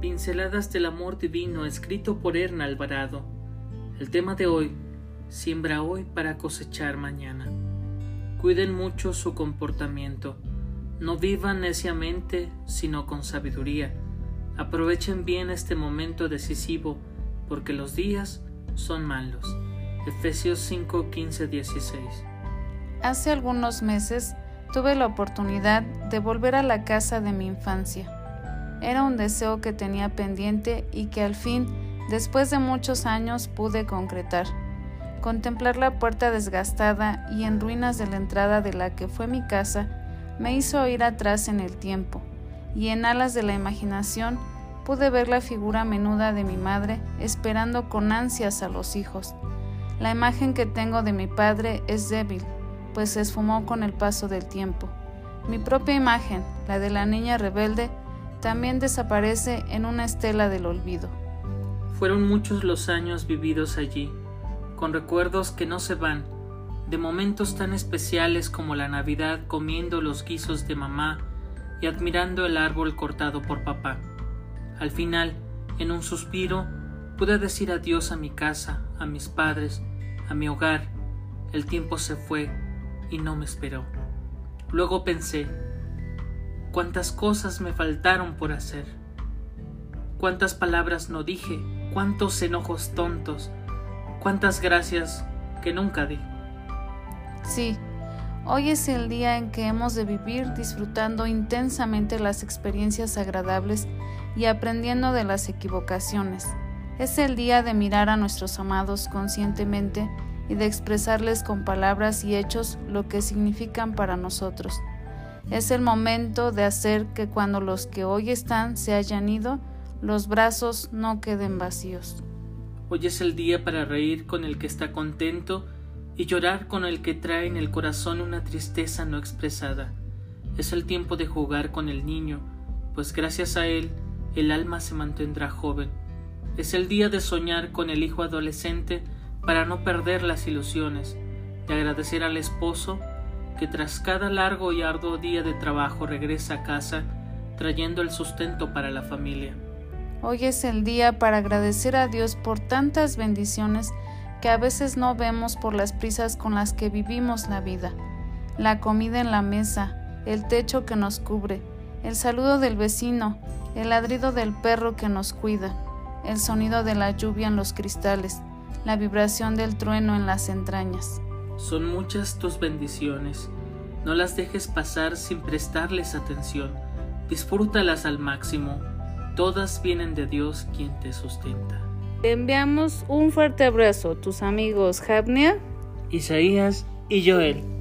Pinceladas del amor divino escrito por Erna Alvarado. El tema de hoy, siembra hoy para cosechar mañana. Cuiden mucho su comportamiento. No vivan neciamente, sino con sabiduría. Aprovechen bien este momento decisivo, porque los días son malos. Efesios 5, 15, 16. Hace algunos meses tuve la oportunidad de volver a la casa de mi infancia. Era un deseo que tenía pendiente y que al fin, después de muchos años, pude concretar. Contemplar la puerta desgastada y en ruinas de la entrada de la que fue mi casa me hizo ir atrás en el tiempo, y en alas de la imaginación pude ver la figura menuda de mi madre esperando con ansias a los hijos. La imagen que tengo de mi padre es débil, pues se esfumó con el paso del tiempo. Mi propia imagen, la de la niña rebelde, también desaparece en una estela del olvido. Fueron muchos los años vividos allí, con recuerdos que no se van, de momentos tan especiales como la Navidad comiendo los guisos de mamá y admirando el árbol cortado por papá. Al final, en un suspiro, pude decir adiós a mi casa, a mis padres, a mi hogar. El tiempo se fue y no me esperó. Luego pensé, cuántas cosas me faltaron por hacer, cuántas palabras no dije, cuántos enojos tontos, cuántas gracias que nunca di. Sí, hoy es el día en que hemos de vivir disfrutando intensamente las experiencias agradables y aprendiendo de las equivocaciones. Es el día de mirar a nuestros amados conscientemente y de expresarles con palabras y hechos lo que significan para nosotros. Es el momento de hacer que cuando los que hoy están se hayan ido, los brazos no queden vacíos. Hoy es el día para reír con el que está contento y llorar con el que trae en el corazón una tristeza no expresada. Es el tiempo de jugar con el niño, pues gracias a él el alma se mantendrá joven. Es el día de soñar con el hijo adolescente para no perder las ilusiones, de agradecer al esposo que tras cada largo y arduo día de trabajo regresa a casa trayendo el sustento para la familia. Hoy es el día para agradecer a Dios por tantas bendiciones que a veces no vemos por las prisas con las que vivimos la vida. La comida en la mesa, el techo que nos cubre, el saludo del vecino, el ladrido del perro que nos cuida, el sonido de la lluvia en los cristales, la vibración del trueno en las entrañas. Son muchas tus bendiciones. No las dejes pasar sin prestarles atención. Disfrútalas al máximo. Todas vienen de Dios quien te sustenta. Te enviamos un fuerte abrazo, tus amigos Javnia, Isaías y Joel.